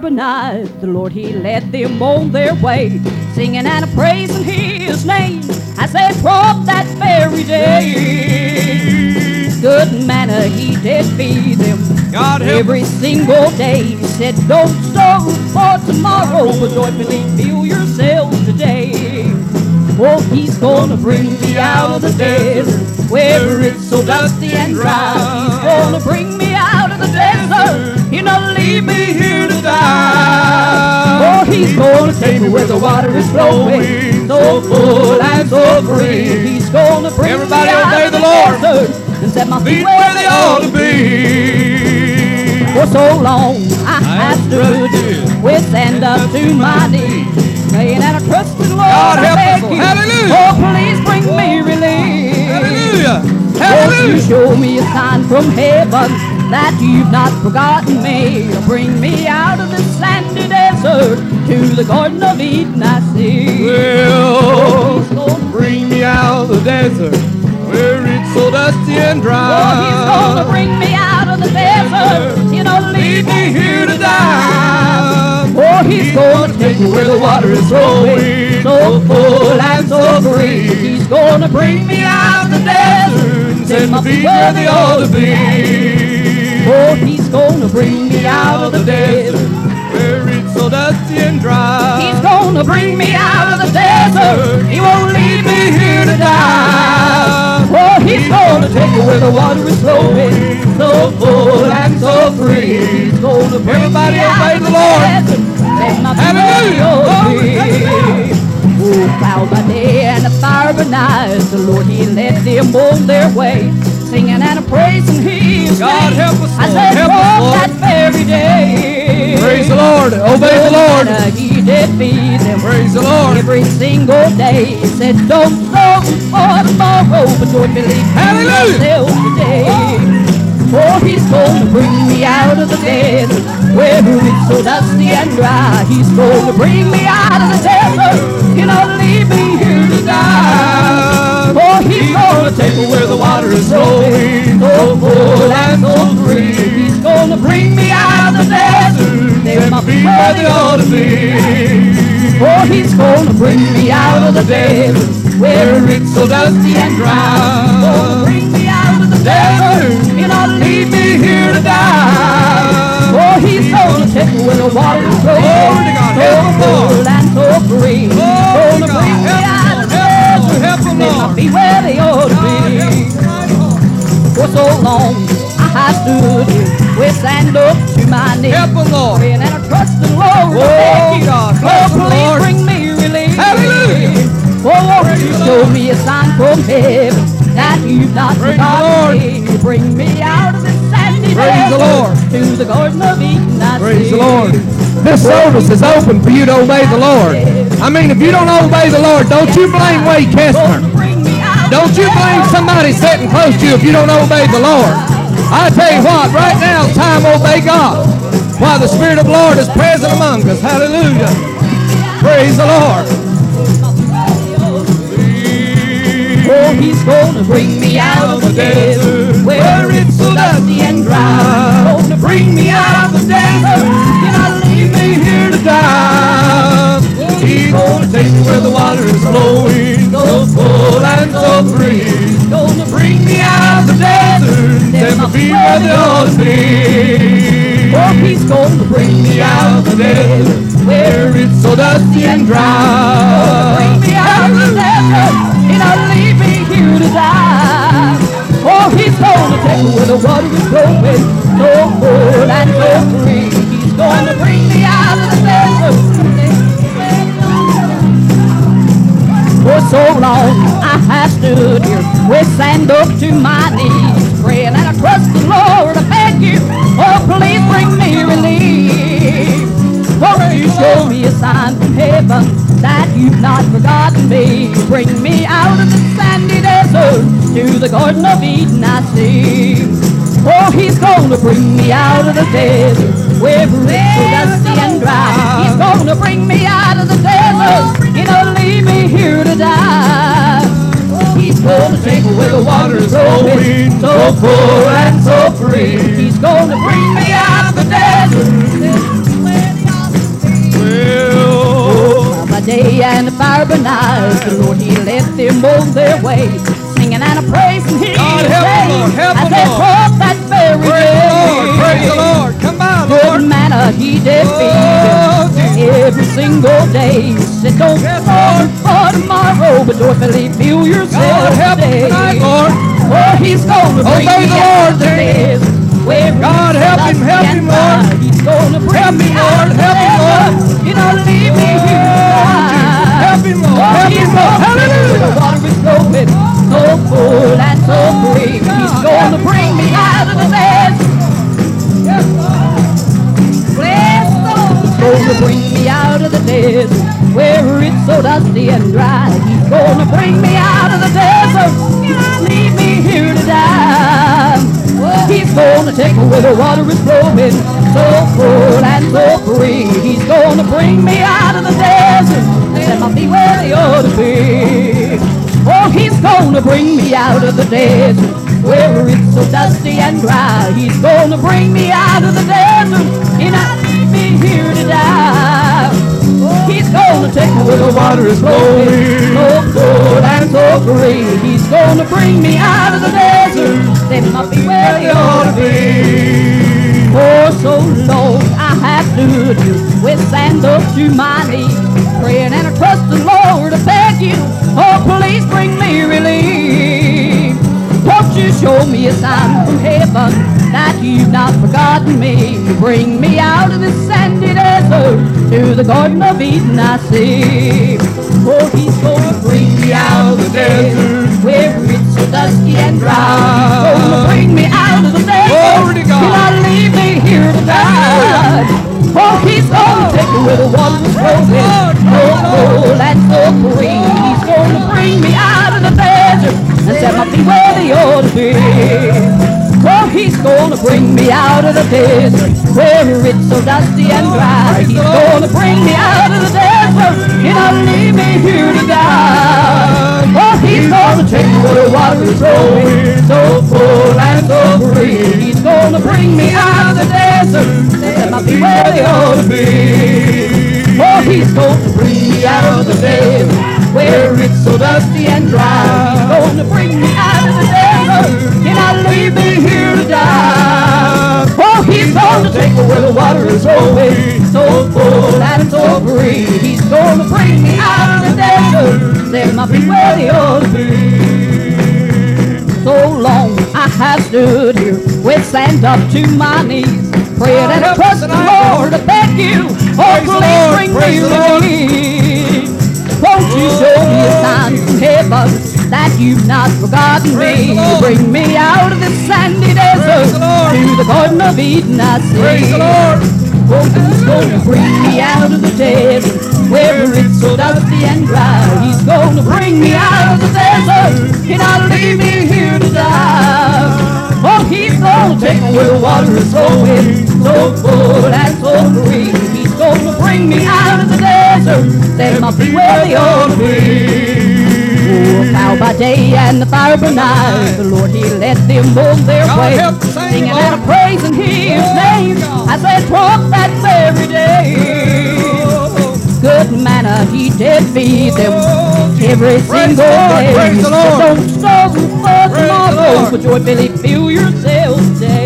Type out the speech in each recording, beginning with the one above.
night, the Lord He led them on their way, singing and praising His name as they trod that very day. Good manna He did feed them God every single day. He said, Don't stop for tomorrow, but joyfully feel yourselves today. Oh, He's gonna bring me out of the desert where it's so dusty and dry. He's gonna bring me out of the desert. He'll not leave me here He's gonna take me where the water is flowing, so full and so free. He's gonna bring Everybody me out obey the Lord. and set my Feet where they ought to be. for so long I have stood with sand up to my knees, praying and I trust in the Lord. God I help us, you, Hallelujah. Oh, please bring me relief. Hallelujah. Won't you show me a sign from heaven that you've not forgotten me? Bring me out of this sandy desert to the Garden of Eden, I see. Well, He's gonna bring me out of the desert where it's so dusty and dry. Oh, he's gonna bring me out of the desert. You know, Lead me here to die. Oh, he's gonna take me where the water is flowing, so full and so free. He's gonna bring me out of the desert and Send my feet where they ought to be. Oh, he's gonna bring me out of the desert. where it's so dusty and dry. He's gonna bring me out of the desert. He won't leave me here to die. Oh, he's gonna take me where the water is flowing, so full and so free. He's gonna bring Everybody me out obey the Lord. Hallelujah. Oh, cloud by day and a fire by night. The Lord, He led them on their every single day. He said, Don't stop for tomorrow, but joyfully Hallelujah. yourself today. Oh, he's gonna bring me out of the desert where it's so dusty and dry. He's gonna bring me out of the desert. He'll not leave me here to die. Oh, he's gonna take me where the water is flowing, so full and so free. He's gonna bring me out of the desert. My Be where they ought to be. Oh, he's gonna bring me out of the desert where it's so dusty and dry. Oh, gonna Lord. This service is open for you to obey the Lord. I mean, if you don't obey the Lord, don't you blame Wade of Don't you blame somebody sitting close to you if you don't obey the Lord. I tell you what, right now time obey God. While the Spirit of the Lord is present among us. Hallelujah. Praise the Lord. Oh, he's gonna bring me out of the desert where it's so dusty and dry. Gonna bring me out of the where the water is flowing, so full and so free. He's gonna bring me Out of the desert, set my feet where they ought to be. Oh, he's gonna bring me out of the desert where it's so dusty and dry. Bring me out of the desert. You're not leave me here to die. Oh, he's gonna take me where the water is flowing, so full and so free. Long I have stood here with sand up to my knees, praying and I trust the Lord. I beg you, oh please bring me relief. Won't you show me a sign from heaven that you've not forgotten me? Bring me out of the sandy desert to the Garden of Eden. I see. Oh, he's gonna bring me out of the desert where it's so dusty and dry. He's gonna bring me out of the desert. He don't leave here to die. He's going to take away the waters open, so full and so free. He's going to bring me out of the desert. Well, by day and the fire by night, the Lord He left them on their way, singing and a praise and He God help the Lord, help the Lord. that praise day. the Lord, praise the Lord, come on, Lord. Good manner, He did feed. Oh, every single day. He said, don't Yes, for tomorrow, but joyfully feel yourself God, help today. tonight, Lord. Oh, he's gonna oh, bring Obey the Lord, of the James. Where God, help him, help him. Lord. He's gonna bring Help me Lord, help him, Lord. You know, leave me here to Oh, die. Jesus. Help him, Lord. Oh, Help him, Lord. Hallelujah. The water is flowing so full and so free. Oh, he's gonna bring me out of the. Bless the Lord. Gonna bring me out of the desert where it's so dusty and dry. He's gonna bring me out of the desert. Leave me here to die. He's gonna take me where the water is flowing so full and so free. He's gonna bring me out of the desert set my feet where they ought to be. Oh, he's gonna bring me out of the desert where it's so dusty and dry. He's gonna bring me out of the Me where the water is flowing so full and so free. He's gonna bring me out of the desert, set my feet where they ought to be. For so long I have stood with sand up to my knees, praying and I trust the Lord to beg you, oh please bring me relief. Show me a sign from heaven that you've not forgotten me? Bring me out of this sandy desert to the Garden of Eden I see. Oh, he's gonna bring me out of the desert where it's so dusty and dry. He's gonna bring me out of the Glory to desert. God. He'll not leave me here to die. Oh, he's gonna take me where the water is flowing. So cold and so out of the desert where it's so dusty and dry. He's gonna bring me out of the desert and not leave me here to die. Oh, he's gonna take where the water is flowing so full and so free. He's gonna bring me out of the desert set my feet where they ought to be. Oh, he's gonna bring me out of the desert where it's so dusty and dry. He's gonna bring me out of the desert and not leave gonna take me where the water is flowing so full and so free. He's gonna bring me out of the desert, set my feet where they ought to be. So long I have stood here with sand up to my knees, praying and I trust the Lord to beg you, oh please Lord, bring me relief. Won't you show me a sign from heaven that you've not forgotten Praise me? Bring me out of this sandy desert the to the Garden of Eden I see. Praise the Lord. Oh, he's gonna bring me out of the desert where it's so dusty and dry. He's gonna bring me out of the desert and not leave me here to die. Oh, he's gonna take me where the water is flowing so full and so free. He's gonna bring me out of the desert, set my feet where they ought to be. Oh, a by day and the fire by night. The Lord, He led them on their God way, help us sing, singing Lord. and praising His name as they walk that very day. Good manner He did feed them every Praise single the Lord, day. praise the Lord. don't starve for tomorrow, but joyfully feel yourself today.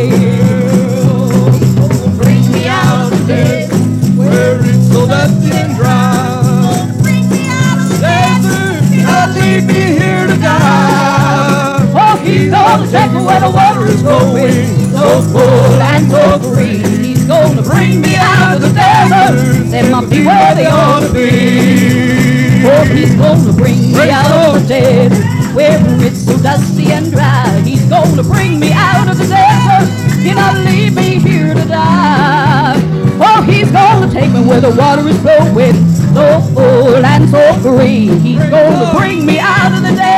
Take me where the water is flowing so full and so free. He's gonna bring me out of the desert, set my feet where they ought to be. Oh, he's gonna bring me out of the desert where it's so dusty and dry. He's gonna bring me out of the desert and not leave me here to die. Oh, he's gonna take me where the water is flowing so full and so free. He's gonna bring me out of the desert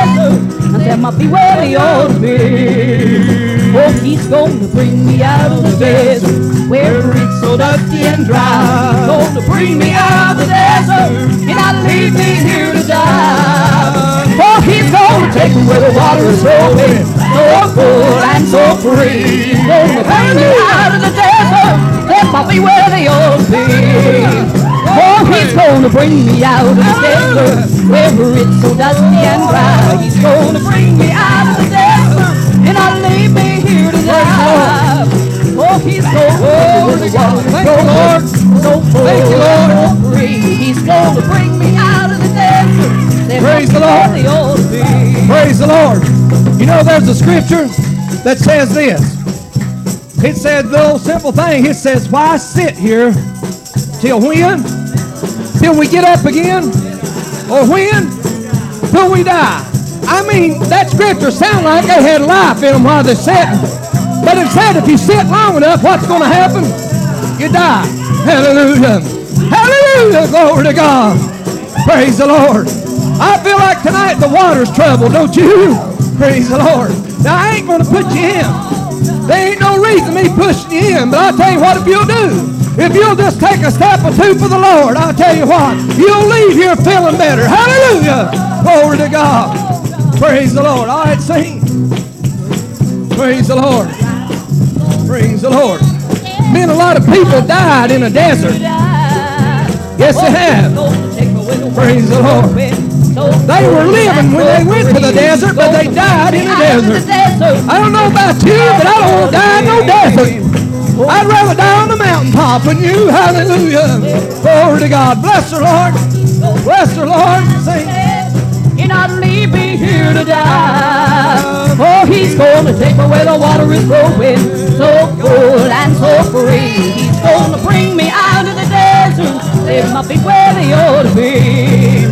feet where they ought to be. Oh, he's gonna bring me out of the desert where it's so dusty and dry. He's gonna bring me out of the desert and not leave me here to die. Oh, he's gonna take me where the water is flowing so full and so free. He's gonna bring me out of the desert, set my feet where they ought to be. Oh, he's gonna bring me out of the desert where it's so dusty and dry. He's gonna bring me out of the desert and not leave me here to die. Oh, he's gonna bring me out Thank you, Lord. so full Thank you, Lord. and so free. He's gonna bring me out of the desert. Praise the Lord. be all be. Praise the Lord. You know, there's a scripture that says this. It says the little simple thing. It says, "Why sit here till when? Till we get up again, or when? Till we die." I mean, that scripture sound like they had life in them while they're sitting. But it said, if you sit long enough, what's going to happen? You die. Hallelujah. Hallelujah. Glory to God. Praise the Lord. I feel like tonight the water's troubled, don't you? Praise the Lord. Now, I ain't going to put you in. There ain't no reason me pushing you in, but I'll tell you what if you'll do. If you'll just take a step or two for the Lord, I'll tell you what, you'll leave here feeling better. Hallelujah. Glory to God. Praise the Lord. All right, sing. Praise the Lord. Praise the Lord. Man, a lot of people died in a desert. Yes, they have. Praise the Lord. They were living when they went to the desert, but they died in the desert. I don't know about you, but I don't want to die in no desert. I'd rather die on the mountaintop than you. Hallelujah. Glory to God. Bless her, Lord. Bless her, Lord. You're not here to die. Oh, he's gonna take me the water is so full and so free. He's gonna bring me out of the desert. There might be where they ought to be.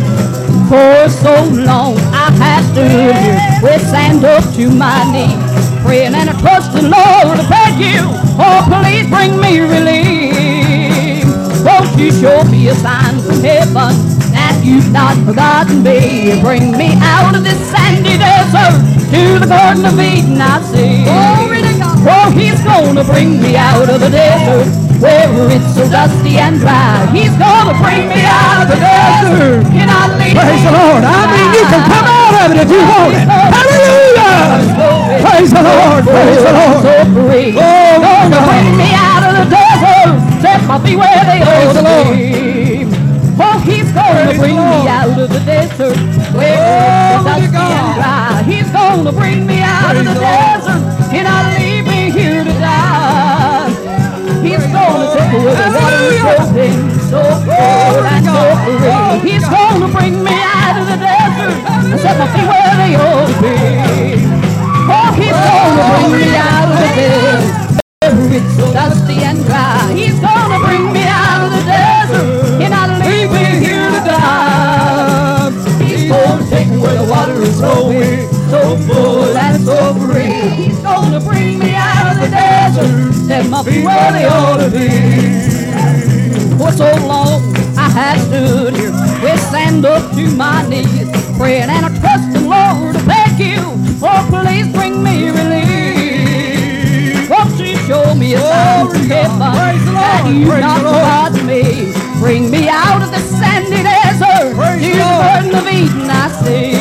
For so long I have stood here with sand up to my knees, praying and I trust the Lord to beg you. Oh, please bring me relief. Oh, Won't you show me a sign from heaven that you've not forgotten me? Bring me out of this sandy desert to the Garden of Eden, I say. Oh, he's gonna bring me out of the desert where it's so dusty and dry. He's gonna bring me out of the desert. Can I leave Praise the Lord. I mean, you can come out of it if you want it. Hallelujah. Praise the Lord. Stood here with sand up to my knees, praying and I trust the Lord to beg you, oh please bring me relief. Won't you show me a oh, sign from heaven Praise the Lord. that you Praise not forgotten me? Bring me out of the sandy desert Praise to the Lord. Garden of Eden, I see.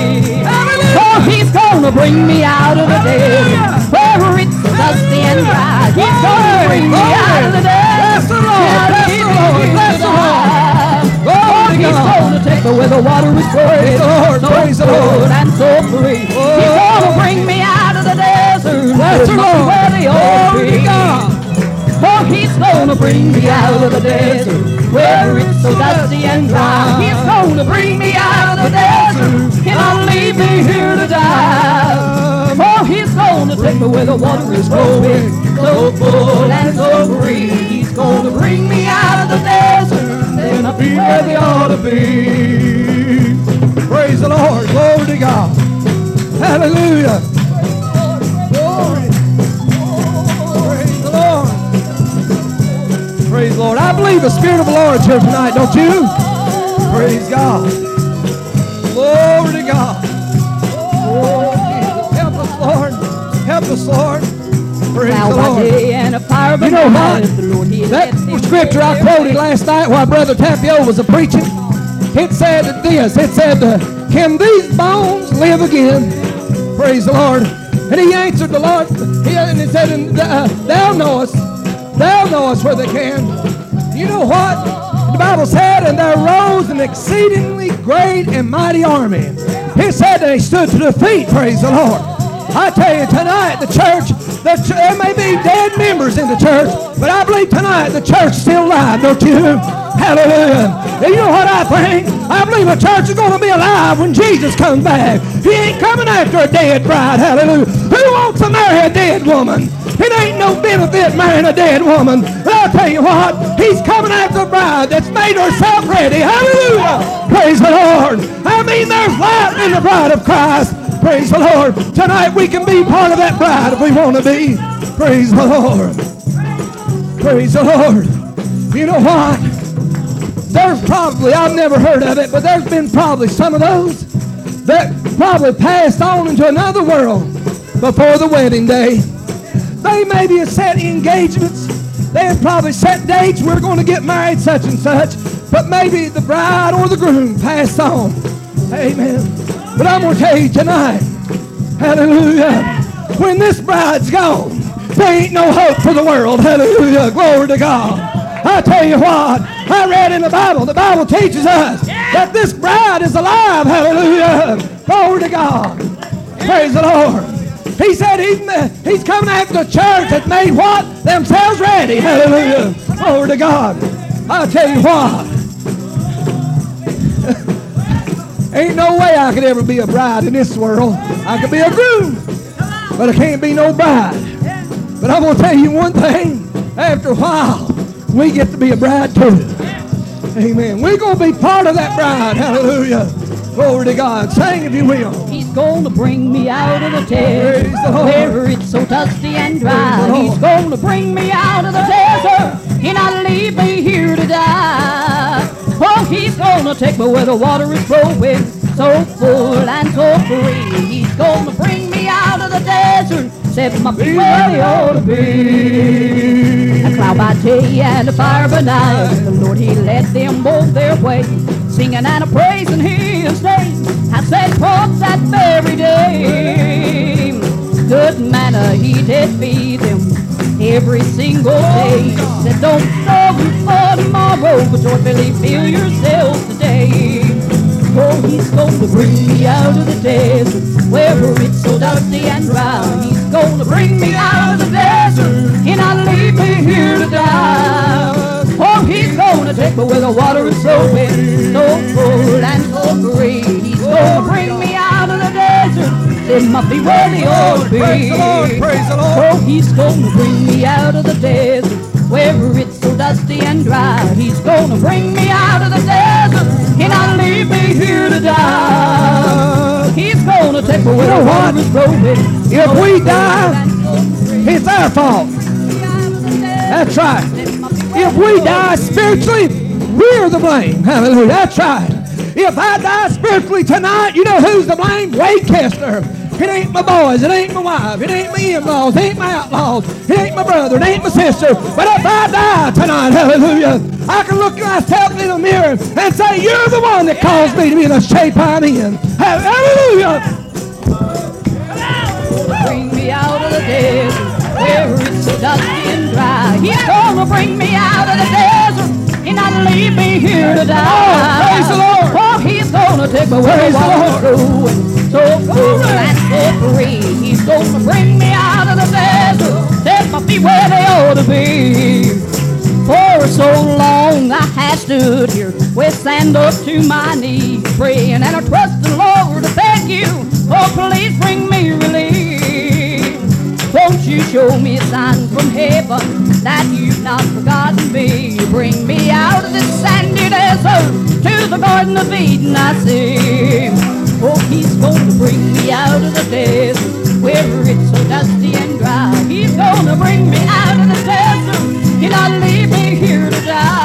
Hallelujah. Oh, he's gonna bring me out of the desert where it's dusty and dry. He's gonna bring me out of the desert. God. gonna take me where the water is the Lord. So Praise the Lord. and so free. He's gonna bring me out of the desert. Bless the Lord. Where to Glory. God. Oh, he's gonna bring me out of the desert where it's so dusty and dry. He's gonna bring me out of the desert and not leave me here to die. Oh, he's gonna take me where the water is flowing, so full and so free. He's gonna bring me out of the desert be where they ought to be. Praise the Lord. Glory to God. Hallelujah. Glory. Praise the Lord. Praise the Lord. I believe the Spirit of the Lord is here tonight, don't you? Praise God. Glory to God. Oh, Jesus. Help us, Lord. Help us, Lord. Praise Cloud the Lord. You know what? The Lord, he That scripture I quoted last night while Brother Tapio was a preaching, it said this. It said, "Can these bones live again?" Praise the Lord. And he answered the Lord, he, and he said, uh, "Thou knowest, thou knowest where they can." You know what? The Bible Bible said, and there rose an exceedingly great and mighty army. He said they stood to the feet, praise the Lord. I tell you, tonight, the church, the ch- there may be dead members in the church, but I believe tonight the church is still alive, don't you? Hallelujah. And you know what I think? I believe the church is going to be alive when Jesus comes back. He ain't coming after a dead bride. Hallelujah. Who wants to marry a dead woman? It ain't no benefit marrying a dead woman. But I'll tell you what, he's coming after a bride that's made herself ready. Hallelujah. Praise the Lord. I mean, there's life in the bride of Christ. Praise the Lord. Tonight we can be part of that bride if we want to be. Praise the Lord. Praise the Lord. You know what? There's probably, I've never heard of it, but there's been probably some of those that probably passed on into another world before the wedding day. They maybe have set engagements. They have probably set dates. We're going to get married such and such. But maybe the bride or the groom passed on. Amen. But I'm going to tell you tonight, hallelujah, when this bride's gone, there ain't no hope for the world. Hallelujah. Glory to God. I tell you what, I read in the Bible, the Bible teaches us that this bride is alive. Hallelujah. Glory to God. Praise the Lord. He said he's, he's coming after the church that made what? Themselves ready. Hallelujah. Glory to God. I tell you what. Ain't no way I could ever be a bride in this world. I could be a groom, but I can't be no bride. But I'm going to tell you one thing. After a while, we get to be a bride too. Amen. We're going to be part of that bride. Hallelujah. Glory to God. Sing if you will. He's gonna bring me out of the desert where it's so dusty and dry. He's gonna bring me out of the desert and not leave me here to die. Oh, he's gonna take me where the water is flowing, so full and so free. He's gonna bring me out of the desert, set my feet where they ought to be. A cloud by day and a fire by night. The Lord, He led them both their way, singing and a praising His name. I said, forth that very day. Good manner He did feed them every single day. Said, don't starve for tomorrow, but joyfully fill yourselves today. Oh, he's to bring me out of the desert, where it's so dusty and dry. He's to bring me out of the desert, and not leave me here to die. Oh, he's to take me where the water is flowing, so full and so free. Set my feet where they ought be. Praise the Lord. Praise the Lord. Oh, he's gonna bring me out of the desert where it's so dusty and dry. He's gonna bring me out of the desert and not leave me here to die. He's gonna take me where know the what? flowing. If we die, and so free. It's our fault. That's right. If we die spiritually, we're the blame. Hallelujah. That's right. If I die spiritually tonight, you know who's to blame? Wade Kestner. It ain't my boys. It ain't my wife. It ain't my in-laws. It ain't my outlaws. It ain't my brother. It ain't my sister. But if I die tonight, hallelujah, I can look myself in the mirror and say, you're the one that caused me to be in the shape I'm in. Hallelujah. Bring me out of the desert where it's dusty and dry. He's gonna bring me out of the desert and not leave me here to die. Gonna take me where Praise the the water's flowing, so full and so free. He's gonna bring me out of the desert, set my feet where they ought to be. For so long I had stood here with sand up to my knees, praying and I trust the Lord to beg you, oh please bring me relief. Won't you show me a sign from heaven that you've not forgotten me? Bring me out of this sandy desert to the Garden of Eden, I say. Oh, he's to bring me out of the desert where it's so dusty and dry. He's to bring me out of the desert. He'll not leave me here to die.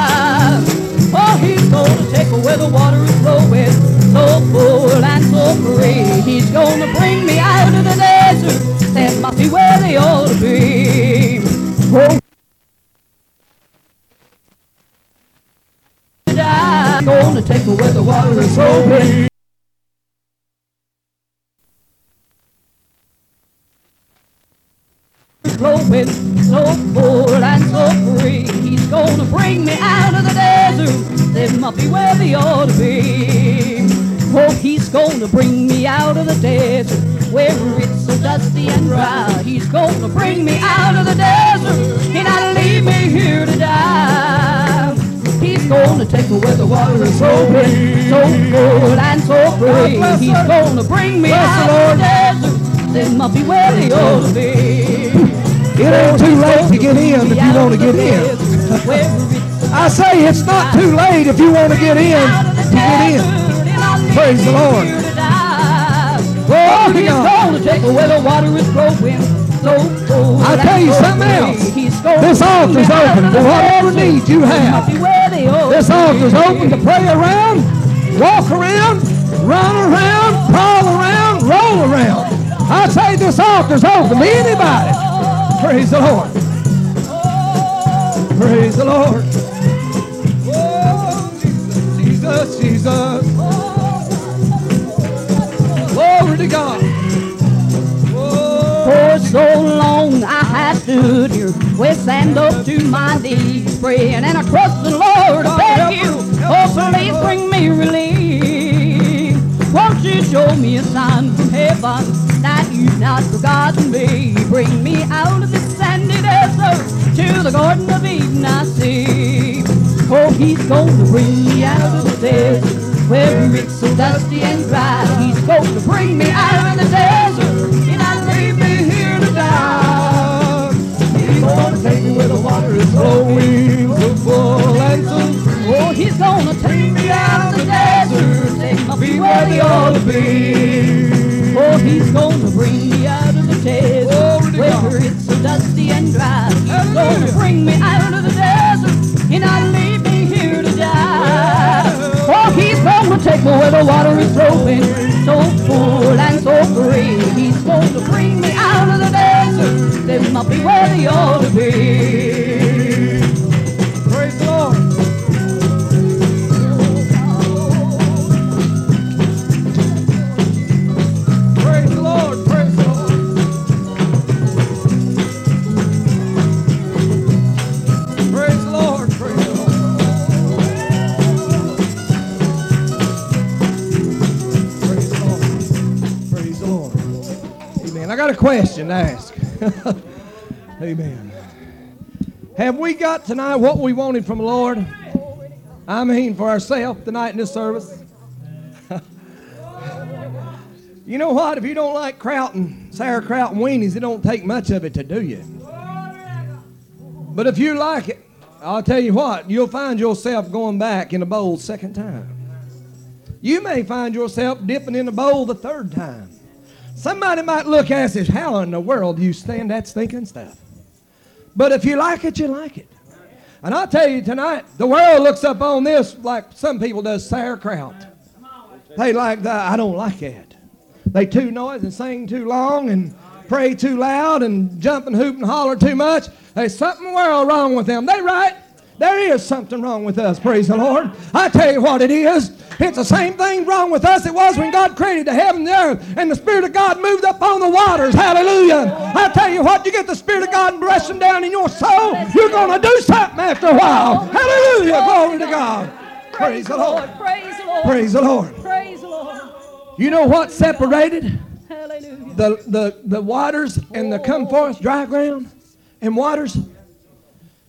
Must be where they ought to be. It ain't too late to get in if you want to get in. I say it's not too late if you want to get in to get in. Praise the Lord. To he's God. going to take me where the water is flowing. So full I'll tell you something else. This altar's open for whatever need you have. Must be where they ought This altar's open to pray around, walk around, run around, crawl around, roll around. I say this altar's open to anybody. Praise the Lord. Praise the Lord. Oh, Jesus, Jesus. Glory to God. Oh, For so long I have stood here with sand up to my knees, praying and I trust the Lord to beg you. Oh, please bring me relief. Won't you show me a sign from heaven you've not forgotten me? Bring me out of this sandy desert to the Garden of Eden I see. Oh, he's to bring me out of the desert where it's so dusty and dry. He's to bring me out of the desert and not leave me here to die. He's to take me where the water is flowing so full and so. Oh, he's to take me out of the desert. Take me be where they ought to be. Oh, he's going to bring me out of the desert God. where it's so dusty and dry. He's gonna bring me out of the desert and not leave me here to die. Oh, he's going to take me where the water is flowing, so full and so free. He's going to bring me out of the desert. They must be where they ought to be. Have we got tonight what we wanted from the Lord? I mean, for ourselves tonight in this service. you know what? If you don't like kraut and sauerkraut and weenies, it don't take much of it to do you. But if you like it, I'll tell you what, you'll find yourself going back in the bowl second time. You may find yourself dipping in the bowl the third time. Somebody might look at us say, How in the world do you stand that stinking stuff? But if you like it, you like it. And I'll tell you tonight, the world looks up on this like some people does sauerkraut. They like that. I don't like that. They too noisy and sing too long and pray too loud and jump and hoop and holler too much. There's something world wrong with them. They right. There is something wrong with us, praise the Lord. I tell you what it is. It's the same thing wrong with us it was when God created the heaven and the earth and the Spirit of God moved up on the waters. Hallelujah. I tell you what, you get the Spirit of God rushing down in your soul, you're going to do something after a while. Hallelujah. Glory to God. Praise the Lord. Praise the Lord. Praise the Lord. Praise the Lord. You know what separated Hallelujah. the, the, the waters and the oh, come forth dry ground and waters?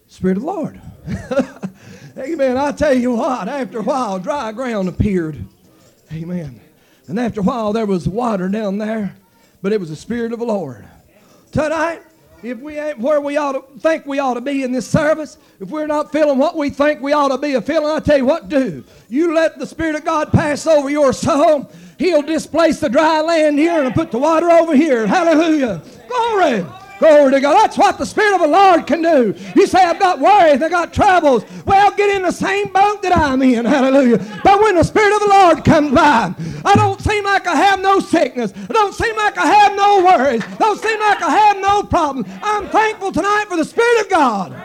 Spirit of the Lord. Amen. I tell you what, after a while, dry ground appeared. Amen. And after a while, there was water down there, but it was the Spirit of the Lord. Tonight, if we ain't where we ought to think we ought to be in this service, if we're not feeling what we think we ought to be a feeling, I tell you what do. You let the Spirit of God pass over your soul. He'll displace the dry land here and put the water over here. Hallelujah. Glory. Glory to God. That's what the Spirit of the Lord can do. You say, I've got worries, I've got troubles. Well, get in the same boat that I'm in. Hallelujah. But when the Spirit of the Lord comes by, I don't seem like I have no sickness. I don't seem like I have no worries. Don't seem like I have no problem. I'm thankful tonight for the Spirit of God.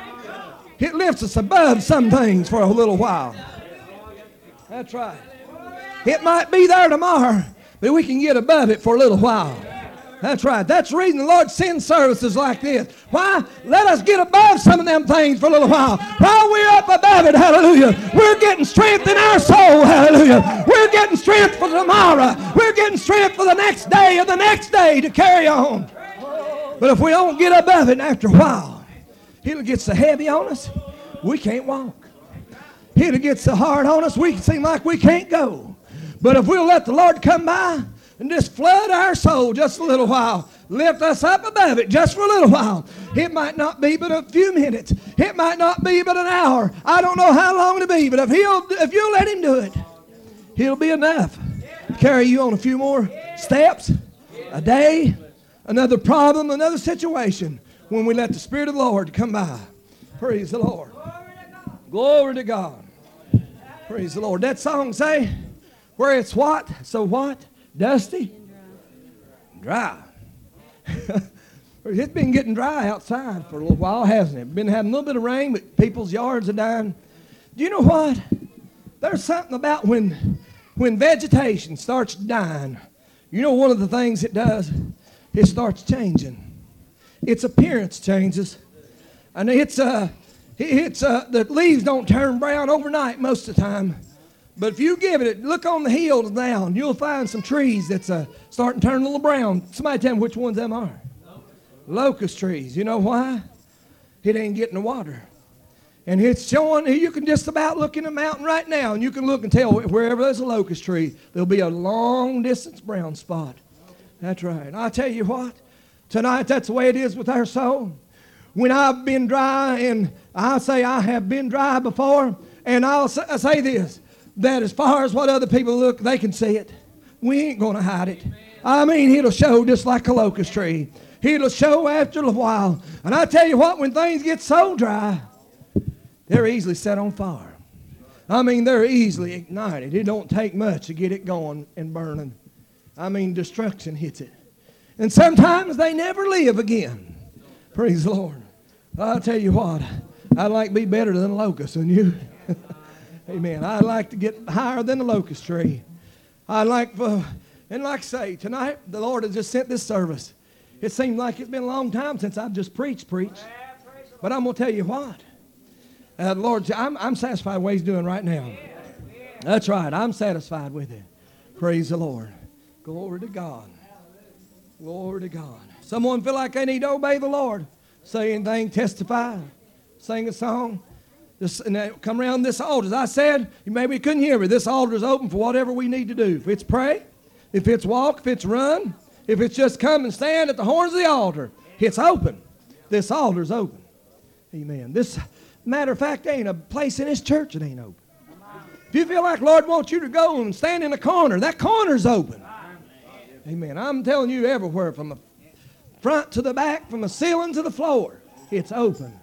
It lifts us above some things for a little while. That's right. It might be there tomorrow, but we can get above it for a little while. That's right. That's the reason the Lord sends services like this. Why? Let us get above some of them things for a little while. While we're up above it, hallelujah, we're getting strength in our soul, hallelujah. We're getting strength for tomorrow. We're getting strength for the next day or the next day to carry on. But if we don't get above it after a while, it'll get so heavy on us, we can't walk. It'll get so hard on us, we seem like we can't go. But if we'll let the Lord come by, and just flood our soul just a little while. Lift us up above it just for a little while. It might not be but a few minutes. It might not be but an hour. I don't know how long it'll be, but if he'll if you'll let him do it, he'll be enough. Carry you on a few more steps, a day, another problem, another situation when we let the Spirit of the Lord come by. Praise the Lord. Glory to God. Praise the Lord. That song say, where it's what? So what? Dusty? Dry. it's been getting dry outside for a little while, hasn't it? Been having a little bit of rain, but people's yards are dying. Do you know what? There's something about when when vegetation starts dying. You know one of the things it does? It starts changing. Its appearance changes. And it's uh it's uh the leaves don't turn brown overnight most of the time. But if you give it, look on the hills down, you'll find some trees that's uh, starting to turn a little brown. Somebody tell me which ones them are. Locust trees. You know why? It ain't getting the water. And it's showing, you can just about look in the mountain right now, and you can look and tell wherever there's a locust tree, there'll be a long distance brown spot. That's right. I tell you what, tonight that's the way it is with our soul. When I've been dry, and I say I have been dry before, and I'll say this that as far as what other people look, they can see it. We ain't going to hide it. I mean, it'll show just like a locust tree. It'll show after a while. And I tell you what, when things get so dry, they're easily set on fire. I mean, they're easily ignited. It don't take much to get it going and burning. I mean, destruction hits it. And sometimes they never live again. Praise the Lord. I'll tell you what, I'd like to be better than a locust than you. Amen. I'd like to get higher than the locust tree. I'd like, for, and like I say, tonight the Lord has just sent this service. It seemed like it's been a long time since I've just preached, preached. But I'm going to tell you what. Uh, Lord, I'm, I'm satisfied with what He's doing right now. That's right. I'm satisfied with it. Praise the Lord. Glory to God. Glory to God. Someone feel like they need to obey the Lord. Say anything, testify, sing a song. This, and come around this altar. As I said, you maybe couldn't hear me. This altar is open for whatever we need to do. If it's pray, if it's walk, if it's run, if it's just come and stand at the horns of the altar, it's open. This altar is open. Amen. This, matter of fact, ain't a place in this church that ain't open. If you feel like Lord wants you to go and stand in a corner, that corner's open. Amen. I'm telling you everywhere, from the front to the back, from the ceiling to the floor, it's open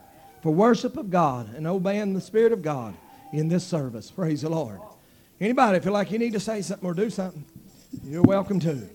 for worship of God and obeying the Spirit of God in this service. Praise the Lord. Anybody feel like you need to say something or do something? You're welcome to.